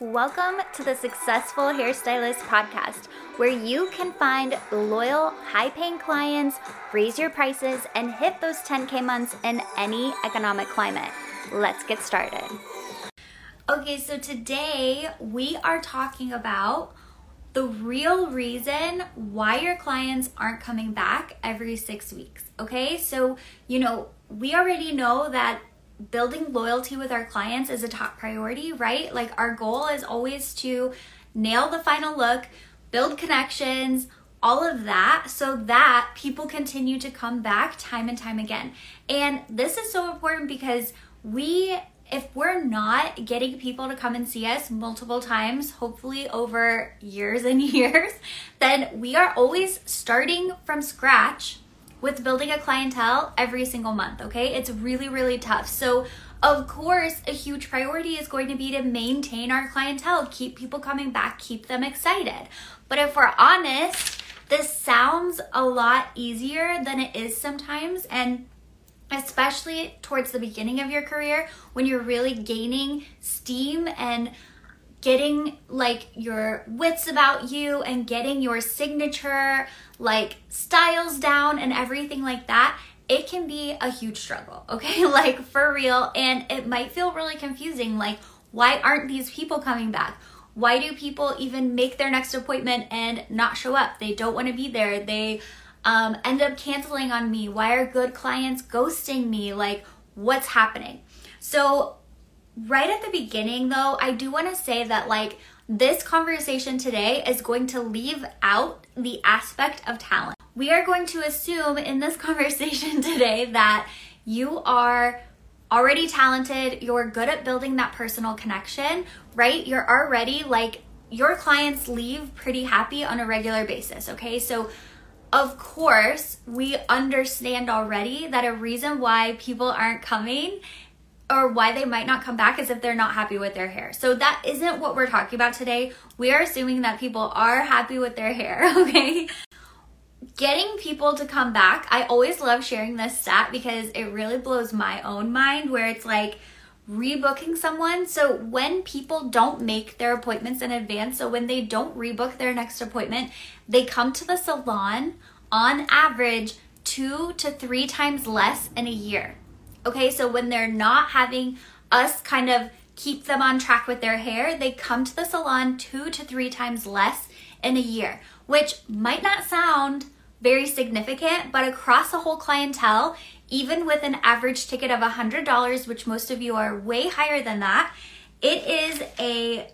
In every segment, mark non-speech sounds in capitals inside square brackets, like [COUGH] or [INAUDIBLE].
Welcome to the Successful Hairstylist Podcast, where you can find loyal, high paying clients, raise your prices, and hit those 10K months in any economic climate. Let's get started. Okay, so today we are talking about the real reason why your clients aren't coming back every six weeks. Okay, so you know, we already know that building loyalty with our clients is a top priority, right? Like our goal is always to nail the final look, build connections, all of that so that people continue to come back time and time again. And this is so important because we if we're not getting people to come and see us multiple times, hopefully over years and [LAUGHS] years, then we are always starting from scratch with building a clientele every single month, okay? It's really, really tough. So, of course, a huge priority is going to be to maintain our clientele, keep people coming back, keep them excited. But if we're honest, this sounds a lot easier than it is sometimes. And especially towards the beginning of your career when you're really gaining steam and getting like your wits about you and getting your signature like styles down and everything like that, it can be a huge struggle, [LAUGHS] okay? like for real. And it might feel really confusing. Like, why aren't these people coming back? Why do people even make their next appointment and not show up? They don't want to be there. They um, end up canceling on me. Why are good clients ghosting me? Like, what's happening? So, right at the beginning, though, I do want to say that, like, this conversation today is going to leave out the aspect of talent. We are going to assume in this [LAUGHS] conversation today that you are already talented, you're good at building that personal connection, right? You're already like your clients leave pretty happy on a regular basis, okay? So of course, we understand already that a reason why people aren't coming or why they might not come back is if they're not happy with their hair. So that isn't what we're talking about today. We are assuming that people are happy with their hair, [LAUGHS] okay? Getting people to come back, I always love sharing this stat because it really blows my own mind where it's like rebooking someone. So when people don't make their appointments in advance, so when they don't rebook their next appointment, they come to the salon on average two to three times less in a year. Okay, so when they're not having us kind of keep them on track with their hair, they come to the salon two to three times less in a year, which might not sound very significant, but across a whole clientele, even with an average ticket of $100, which most of you are way higher than that, it is a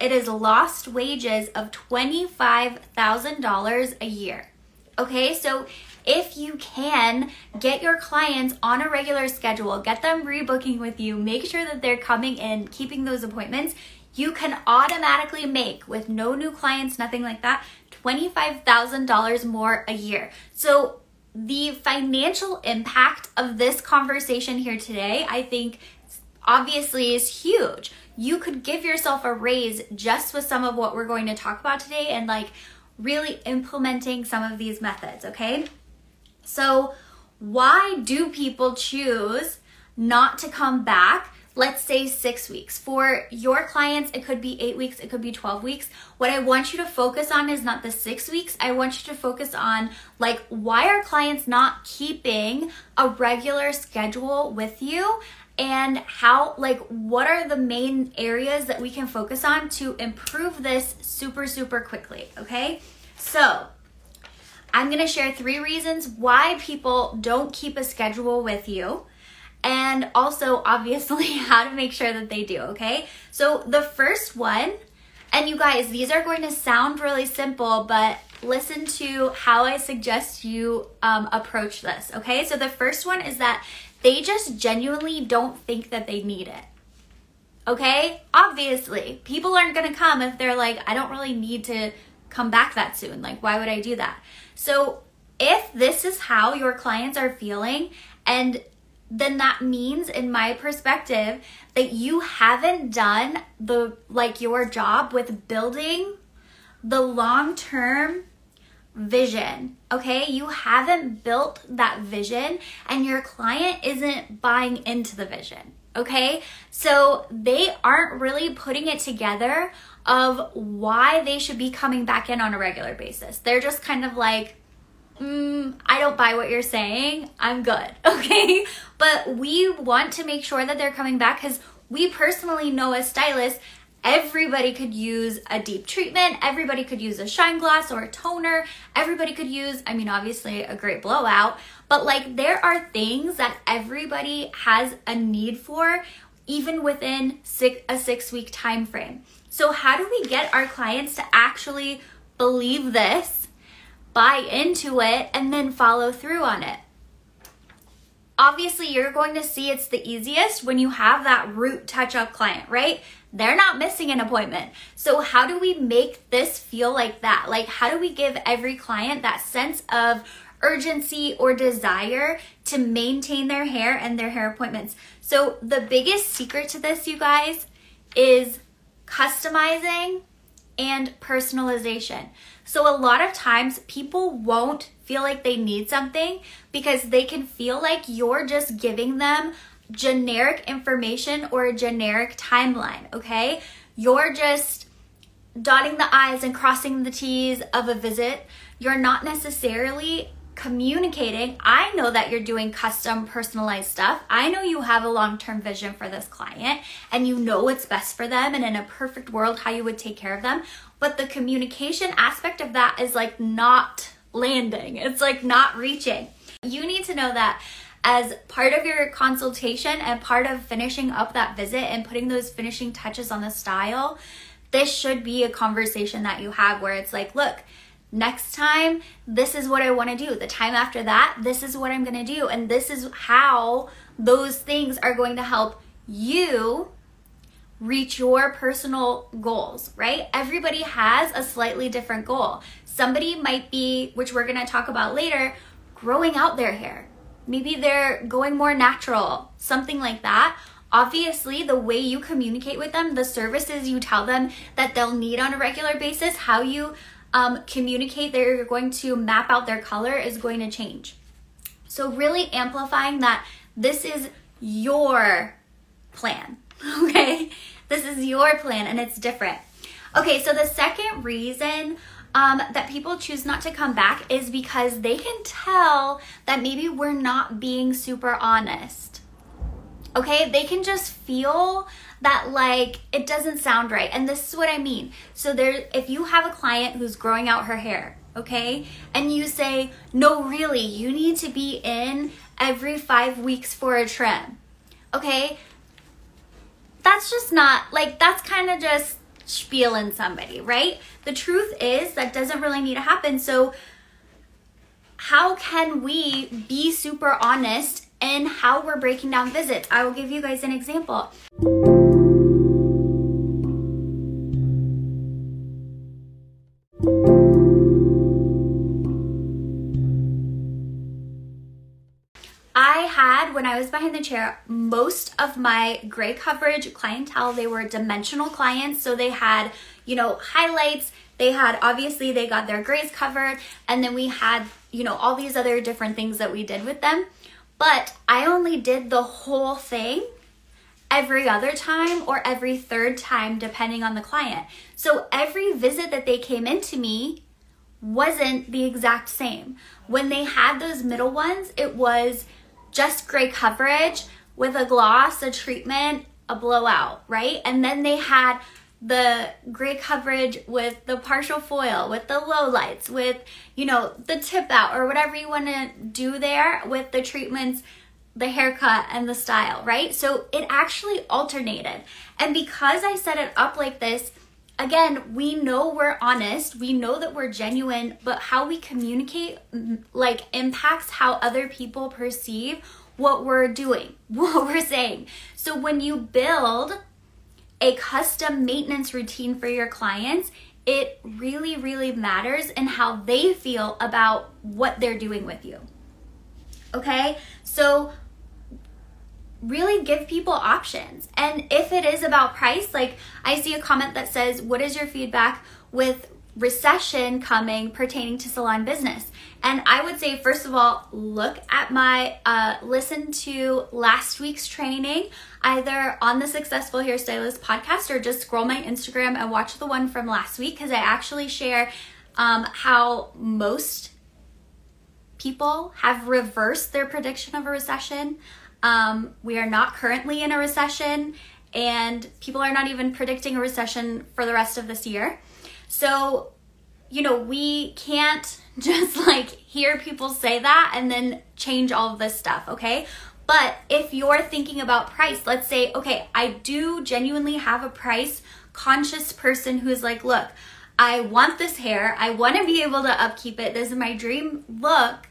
it is lost wages of $25,000 a year. Okay? So if you can get your clients on a regular schedule, get them rebooking with you, make sure that they're coming in, keeping those appointments, you can automatically make with no new clients, nothing like that, $25,000 more a year. So the financial impact of this conversation here today, I think obviously is huge. You could give yourself a raise just with some of what we're going to talk about today and like really implementing some of these methods, okay? So, why do people choose not to come back? Let's say six weeks. For your clients, it could be eight weeks, it could be 12 weeks. What I want you to focus on is not the six weeks. I want you to focus on, like, why are clients not keeping a regular schedule with you? and how like what are the main areas that we can focus on to improve this super super quickly okay so I'm going to share three reasons why people don't keep a schedule with you and also obviously [LAUGHS] how to make sure that they do, okay? So the first one, and you guys, these are going to sound really simple, but listen to how I suggest you um, approach this, okay? So the first one is that they just genuinely don't think that they need it. Okay? Obviously, people aren't gonna come if they're like, I don't really need to come back that soon. Like, why would I do that? So, if this is how your clients are feeling, and then that means, in my perspective, that you haven't done the like your job with building the long term vision. Okay, you haven't built that vision, and your client isn't buying into the vision. Okay, so they aren't really putting it together of why they should be coming back in on a regular basis. They're just kind of like, mm, I don't buy what you're saying. I'm good. [LAUGHS] Okay. But we want to make sure that they're coming back because we personally know as stylists, everybody could use a deep treatment. Everybody could use a shine gloss or a toner. Everybody could use, I mean, obviously a great blowout, but like there are things that everybody has a need for even within six, a six week time frame. So, how do we get our clients to actually believe this, buy into it, and then follow through on it? Obviously, you're going to see it's the easiest when you have that root touch up client, right? They're not missing an appointment. So, how do we make this feel like that? Like, how do we give every client that sense of urgency or desire to maintain their hair and their hair appointments? So, the biggest secret to this, you guys, is customizing and personalization. So, a lot of times people won't feel like they need something because they can feel like you're just giving them generic information or a generic timeline, okay? You're just dotting the I's and crossing the T's of a visit. You're not necessarily communicating. I know that you're doing custom personalized stuff. I know you have a long term vision for this client and you know what's best for them and in a perfect world how you would take care of them. But the communication aspect of that is like not landing, it's like not reaching. You need to know that as part of your consultation and part of finishing up that visit and putting those finishing touches on the style, this should be a conversation that you have where it's like, look, Next time, this is what I want to do. The time after that, this is what I'm going to do. And this is how those things are going to help you reach your personal goals, right? Everybody has a slightly different goal. Somebody might be, which we're going to talk about later, growing out their hair. Maybe they're going more natural, something like that. Obviously, the way you communicate with them, the services you tell them that they'll need on a regular basis, how you um, communicate they're going to map out their color is going to change. So, really amplifying that this is your plan, [LAUGHS] okay? This is your plan and it's different. Okay, so the second reason um, that people choose not to come back is because they can tell that maybe we're not being super honest. Okay, they can just feel that like it doesn't sound right. And this is what I mean. So there if you have a client who's growing out her hair, okay? And you say, "No, really, you need to be in every 5 weeks for a trim." Okay? That's just not like that's kind of just spieling somebody, right? The truth is that doesn't really need to happen. So how can we be super honest in how we're breaking down visits? I will give you guys an example. When I was behind the chair, most of my gray coverage clientele, they were dimensional clients. So they had, you know, highlights. They had, obviously, they got their grays covered. And then we had, you know, all these other different things that we did with them. But I only did the whole thing every other time or every third time, depending on the client. So every visit that they came into me wasn't the exact same. When they had those middle ones, it was just gray coverage with a gloss, a treatment, a blowout, right? And then they had the gray coverage with the partial foil, with the low lights, with, you know, the tip out or whatever you want to do there with the treatments, the haircut, and the style, right? So it actually alternated. And because I set it up like this, again, we know we're honest, we know that we're genuine, but how we communicate like impacts how other people perceive what we're doing, [LAUGHS] what we're saying. So when you build a custom maintenance routine for your clients, it really, really matters in how they feel about what they're doing with you. Okay? So really give people options. And if it is about price, like I see a comment that says, What is your feedback with recession coming pertaining to salon business. And I would say, first of all, look at my, uh, listen to last week's training, either on the Successful Hairstylist podcast or just scroll my Instagram and watch the one from last week because I actually share um, how most people have reversed their prediction of a recession. Um, we are not currently in a recession, and people are not even predicting a recession for the rest of this year. So, you know, we can't [LAUGHS] just like hear people say that and then change all of this stuff, okay? But if you're thinking about price, let's say, okay, I do genuinely have a price conscious person who's like, look, I want this hair. I want to be able to upkeep it. This is my dream look.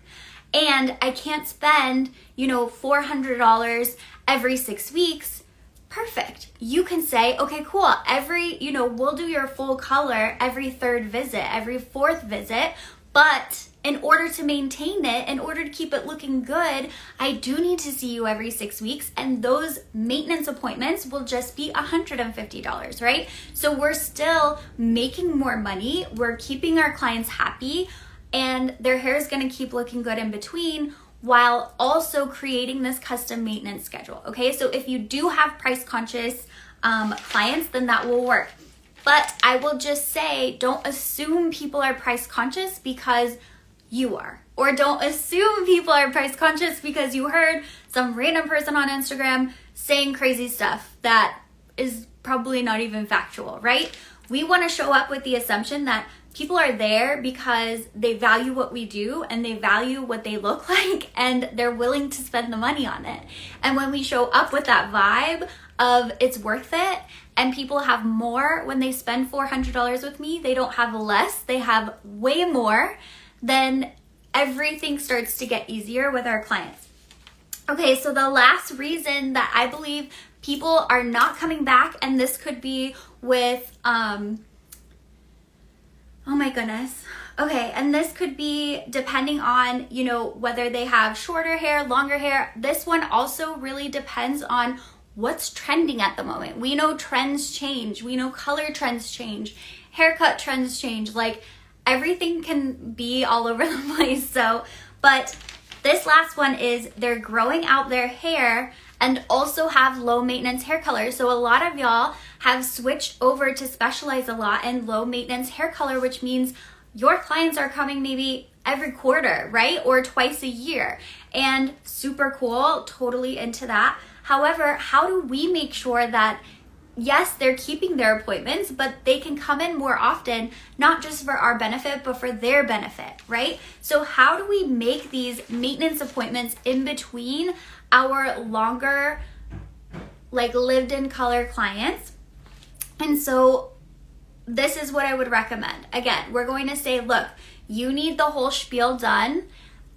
And I can't spend, you know, $400 every six weeks. Perfect. You can say, okay, cool. Every, you know, we'll do your full color every third visit, every fourth visit. But in order to maintain it, in order to keep it looking good, I do need to see you every six weeks. And those maintenance appointments will just be $150, right? So we're still making more money. We're keeping our clients happy, and their hair is gonna keep looking good in between while also creating this custom maintenance schedule. Okay, so if you do have price conscious um, clients, then that will work. But I will just say, don't assume people are price conscious because you are. Or don't assume people are price conscious because you heard some random person on Instagram saying crazy stuff that is probably not even factual, right? We want to show up with the assumption that people are there because they value what we do and they value what they look [LAUGHS] like and they're willing to spend the money on it. And when we show up with that vibe of it's worth it and people have more when they spend $400 with me, they don't have less, they have way more then everything starts to get easier with our clients. Okay, so the last reason that I believe people are not coming back, and this could be with, um, oh my goodness. Okay, and this could be depending on, you know, whether they have shorter hair, longer hair. This one also really depends on what's trending at the moment. We know trends change, we know color trends change, haircut trends change. Like, everything can be all over [LAUGHS] the place. So, but this last one is they're growing out their hair and also have low maintenance hair color. So, a lot of y'all have switched over to specialize a lot in low maintenance hair color, which means your clients are coming maybe every quarter, right? Or twice a year. And super cool, totally into that. However, how do we make sure that yes, they're keeping their appointments, but they can come in more often, not just for our benefit, but for their benefit, right? So, how do we make these maintenance appointments in between our longer, like lived in color clients? And so, this is what I would recommend. Again, we're going to say, look, you need the whole spiel done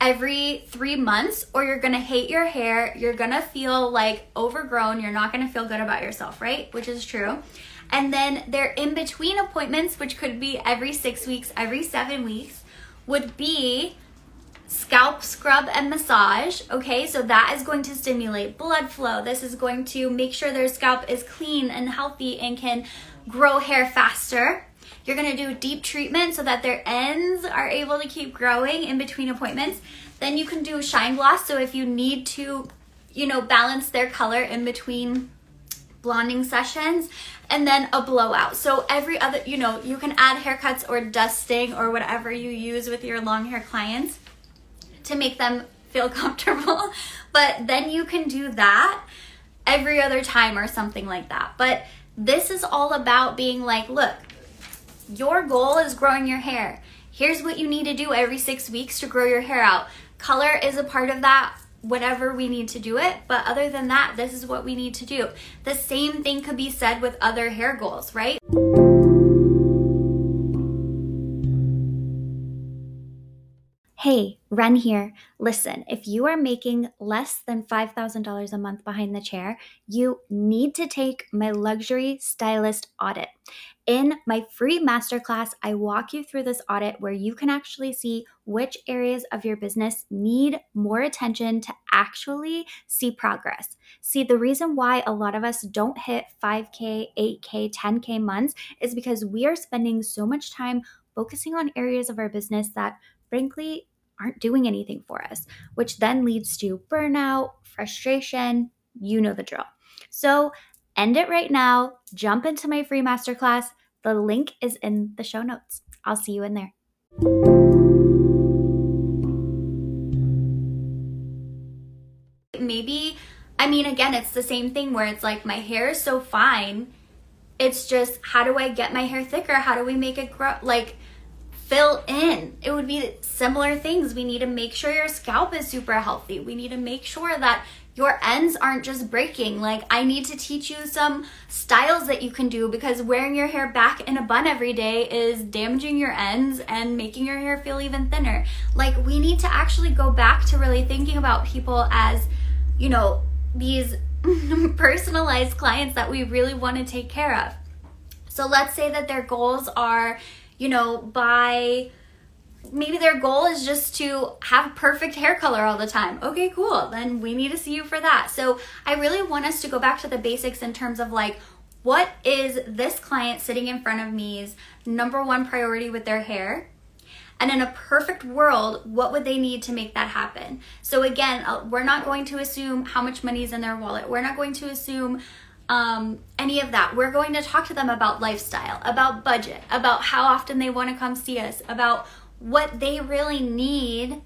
every three months or you're gonna hate your hair. You're gonna feel like overgrown. You're not gonna feel good about yourself, right? Which is true. And then they're in between appointments, which could be every six weeks, every seven weeks, would be scalp scrub and massage. Okay, so that is going to stimulate blood flow. This is going to make sure their scalp is clean and healthy and can grow hair faster. You're gonna do deep treatment so that their ends are able to keep growing in between appointments. Then you can do shine gloss. So if you need to, you know, balance their color in between blonding sessions and then a blowout. So every other, you know, you can add haircuts or dusting or whatever you use with your long hair clients to make them feel [LAUGHS] comfortable. But then you can do that every other time or something like that. But this is all about being like, look, your goal is growing your hair. Here's what you need to do every six weeks to grow your hair out. Color is a part of that whenever we need to do it. But other than that, this is what we need to do. The same thing could be said with other hair goals, right? Hey, Ren here. Listen, if you are making less than $5,000 a month behind the chair, you need to take my luxury stylist audit. In my free masterclass, I walk you through this audit where you can actually see which areas of your business need more attention to actually see progress. See, the reason why a lot of us don't hit 5K, 8K, 10K months is because we are spending so much time focusing on areas of our business that, frankly, aren't doing anything for us, which then leads to burnout, frustration. You know the drill. So, end it right now. Jump into my free masterclass. The link is in the show notes. I'll see you in there. Maybe, I mean, again, it's the same thing where it's like my hair is so fine. It's just, how do I get my hair thicker? How do we make it grow? Like, fill in. It would be similar things. We need to make sure your scalp is super healthy. We need to make sure that your ends aren't just breaking. Like, I need to teach you some styles that you can do because wearing your hair back in a bun every day is damaging your ends and making your hair feel even thinner. Like, we need to actually go back to really thinking about people as, you know, these [LAUGHS] personalized clients that we really want to take care of. So, let's say that their goals are you know, by maybe their goal is just to have perfect hair color all the time. Okay, cool. Then we need to see you for that. So I really want us to go back to the basics in terms of like, what is this client sitting in front of me's number one priority with their hair? And in a perfect world, what would they need to make that happen? So, again, uh, we're not going to assume how much money is in their wallet. We're not going to assume um, any of that. We're going to talk to them about lifestyle, about budget, about how often they want to come see us, about what they really need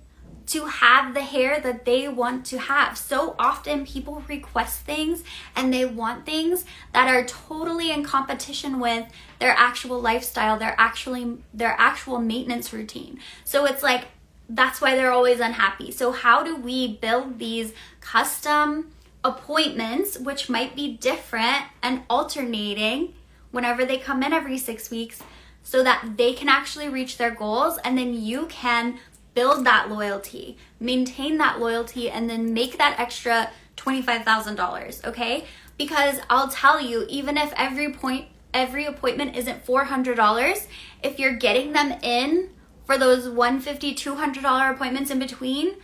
to have the hair that they want to have. So often people request things and they want things that are totally in competition with their actual lifestyle, their actually their actual maintenance routine. So it's like that's why they're always unhappy. So how do we build these custom appointments, which might be different and alternating whenever they come in every six weeks, so that they can actually reach their goals and then you can build that loyalty, maintain that loyalty, and then make that extra $25,000, okay? Because I'll tell you, even if every point every appointment isn't $400, if you're getting them in for those $150, $200 appointments in between,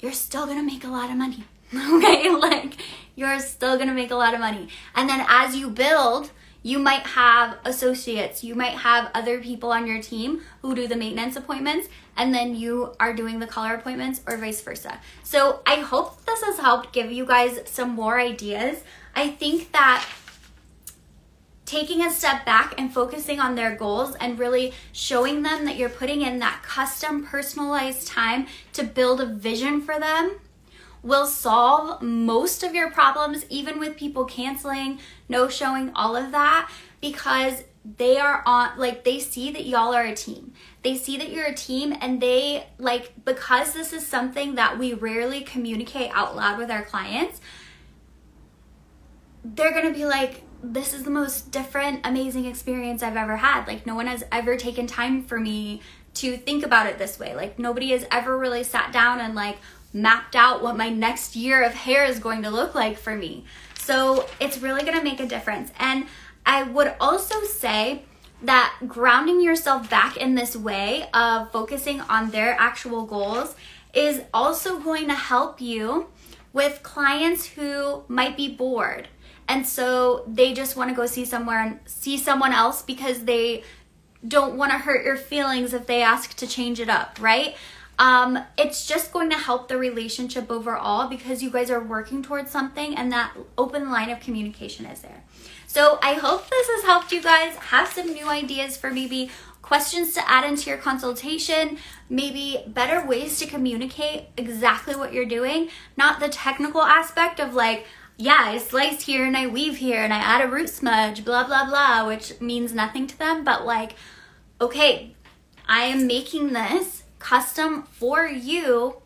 you're still gonna make a lot of money. [LAUGHS] okay? Like you're still gonna make a lot of money. And then as you build, you might have associates, you might have other people on your team who do the maintenance appointments, and then you are doing the color appointments, or vice versa. So I hope this has helped give you guys some more ideas. I think that taking a step back and focusing on their goals and really showing them that you're putting in that custom personalized time to build a vision for them will solve most of your problems, even with people canceling, no showing, all of that, because they are on, like, they see that y'all are a team. They see that you're a team, and they, like, because this is something that we rarely communicate out loud with our clients, they're gonna be like, this is the most different, amazing experience I've ever had. Like, no one has ever taken time for me to think about it this way. Like, nobody has ever really sat down and, like, mapped out what my next year of hair is going to look like for me. So it's really going to make a difference. And I would also say that grounding yourself back in this way of focusing on their actual goals is also going to help you with clients who might be bored and so they just want to go see somewhere and see someone else because they don't want to hurt your feelings if they ask to change it up, right? Um, it's just going to help the relationship overall because you guys are working towards something and that open line of communication is there. So I hope this has helped you guys have some new ideas for maybe questions to add into your consultation, maybe better ways to communicate exactly what you're doing, not the technical aspect of like, yeah, I slice here and I weave here and I add a root smudge, blah, blah, blah, which means nothing to them, but like, okay, I am making this custom for you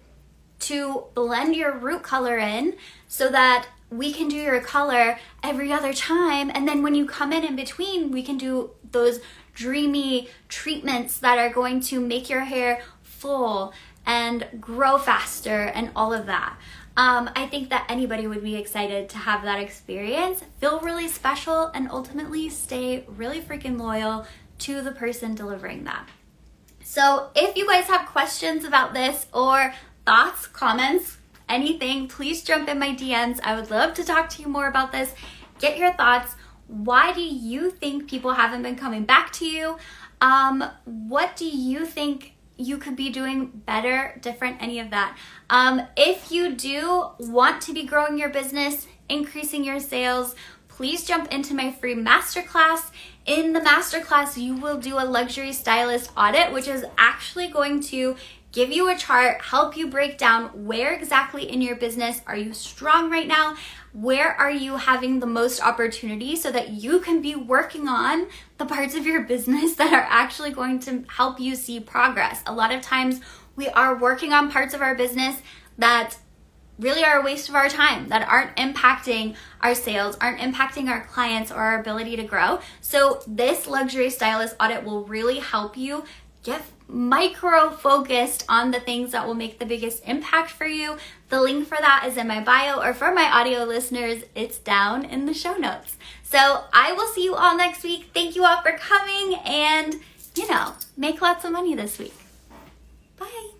to blend your root color in so that we can do your color every other time. And then when you come in in between, we can do those dreamy treatments that are going to make your hair full and grow faster and all of that. Um, I think that anybody would be excited to have that experience, feel really special, and ultimately stay really freaking loyal to the person delivering that. So if you guys have questions about this or thoughts, comments, anything, please jump in my DMs. I would love to talk to you more about this. Get your thoughts. Why do you think people haven't been coming back to you? Um, what do you think you could be doing better, different, any of that? Um, if you do want to be growing your business, increasing your sales, please jump into my free masterclass. In the masterclass, you will do a luxury stylist audit, which is actually going to give you a chart, help you break down where exactly in your business are you strong right now, where are you having the most opportunity so that you can be working on the parts of your business [LAUGHS] that are actually going to help you see progress. A lot of times we are working on parts of our business that really are a waste of our time that aren't impacting our sales, aren't impacting our clients or our ability to grow. So, this luxury stylist audit will really help you get micro focused on the things that will make the biggest impact for you. The link for that is in my bio, or for my audio listeners, it's down in the show notes. So I will see you all next week. Thank you all for coming, and you know, make lots of money this week. Bye.